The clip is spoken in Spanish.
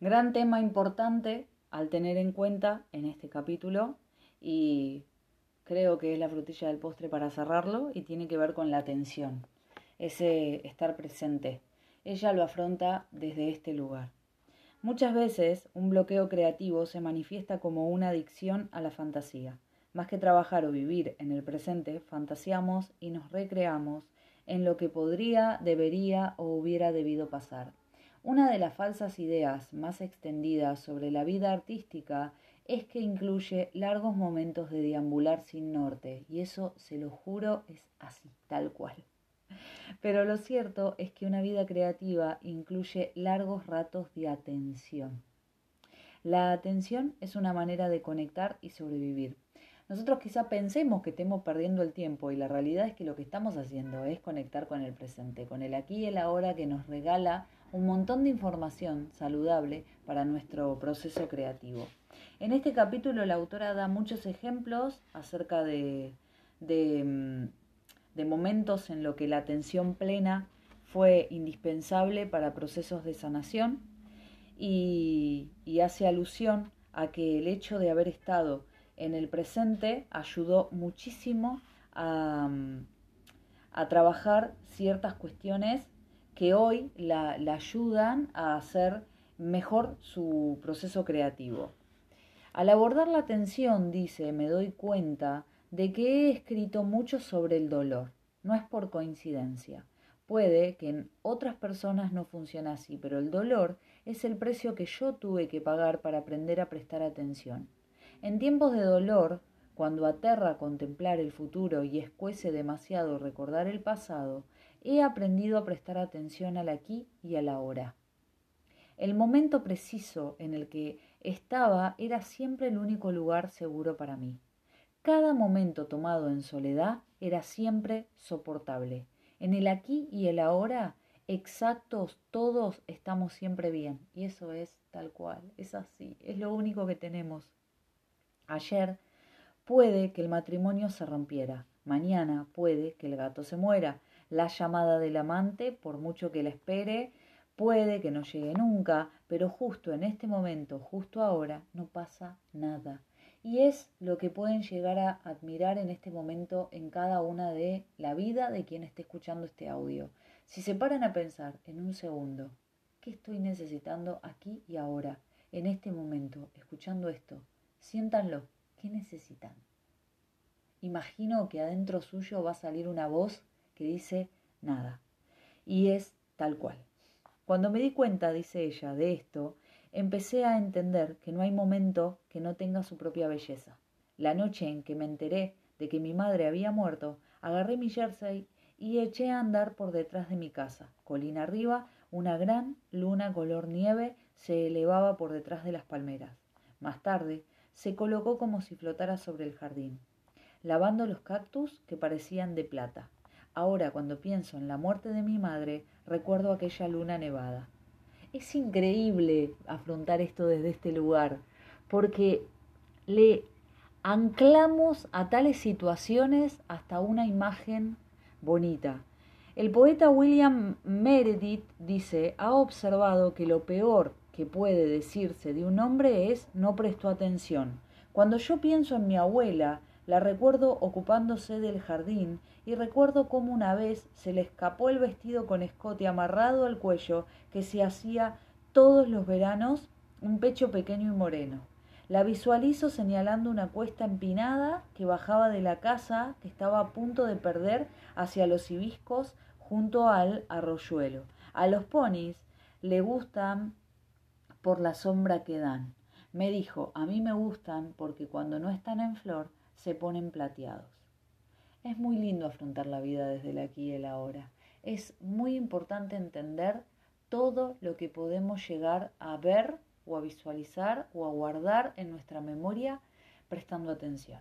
Gran tema importante al tener en cuenta en este capítulo y creo que es la frutilla del postre para cerrarlo y tiene que ver con la atención, ese estar presente. Ella lo afronta desde este lugar. Muchas veces un bloqueo creativo se manifiesta como una adicción a la fantasía. Más que trabajar o vivir en el presente, fantaseamos y nos recreamos en lo que podría, debería o hubiera debido pasar. Una de las falsas ideas más extendidas sobre la vida artística es que incluye largos momentos de deambular sin norte, y eso, se lo juro, es así, tal cual. Pero lo cierto es que una vida creativa incluye largos ratos de atención. La atención es una manera de conectar y sobrevivir. Nosotros quizá pensemos que estemos perdiendo el tiempo y la realidad es que lo que estamos haciendo es conectar con el presente, con el aquí y el ahora que nos regala un montón de información saludable para nuestro proceso creativo. En este capítulo la autora da muchos ejemplos acerca de, de mm, de momentos en los que la atención plena fue indispensable para procesos de sanación y, hace alusión a que el hecho de haber estado en el presente ayudó muchísimo a, trabajar ciertas cuestiones que hoy la, ayudan a hacer mejor su proceso creativo. Al abordar la atención, dice, me doy cuenta de que he escrito mucho sobre el dolor. No es por coincidencia. Puede que en otras personas no funcione así, pero el dolor es el precio que yo tuve que pagar para aprender a prestar atención. En tiempos de dolor, cuando aterra contemplar el futuro y escuece demasiado recordar el pasado, he aprendido a prestar atención al aquí y al ahora. El momento preciso en el que estaba era siempre el único lugar seguro para mí. Cada momento tomado en soledad era siempre soportable. En el aquí y el ahora, exactos todos, estamos siempre bien. Y eso es tal cual, es así, es lo único que tenemos. Ayer puede que el matrimonio se rompiera, mañana puede que el gato se muera, la llamada del amante, por mucho que la espere, puede que no llegue nunca, pero justo en este momento, justo ahora, no pasa nada y es lo que pueden llegar a admirar en este momento en cada una de la vida de quien esté escuchando este audio. Si se paran a pensar en un segundo, ¿qué estoy necesitando aquí y ahora, en este momento, escuchando esto? Siéntanlo, ¿qué necesitan? Imagino que adentro suyo va a salir una voz que dice nada. Y es tal cual. Cuando me di cuenta, dice ella, de esto, empecé a entender que no hay momento que no tenga su propia belleza. La noche en que me enteré de que mi madre había muerto, agarré mi jersey y eché a andar por detrás de mi casa. Colina arriba, una gran luna color nieve se elevaba por detrás de las palmeras. Más tarde, se colocó como si flotara sobre el jardín, lavando los cactus que parecían de plata. Ahora, cuando pienso en la muerte de mi madre, recuerdo aquella luna nevada es increíble afrontar esto desde este lugar, porque le anclamos a tales situaciones hasta una imagen bonita. El poeta William Meredith dice, ha observado que lo peor que puede decirse de un hombre es no prestó atención. Cuando yo pienso en mi abuela, la recuerdo ocupándose del jardín y recuerdo cómo una vez se le escapó el vestido con escote amarrado al cuello que se hacía todos los veranos un pecho pequeño y moreno. La visualizo señalando una cuesta empinada que bajaba de la casa que estaba a punto de perder hacia los hibiscos junto al arroyuelo. A los ponis le gustan por la sombra que dan. Me dijo, a mí me gustan porque cuando no están en flor se ponen plateados. Es muy lindo afrontar la vida desde el aquí y el ahora. Es muy importante entender todo lo que podemos llegar a ver o a visualizar o a guardar en nuestra memoria prestando atención.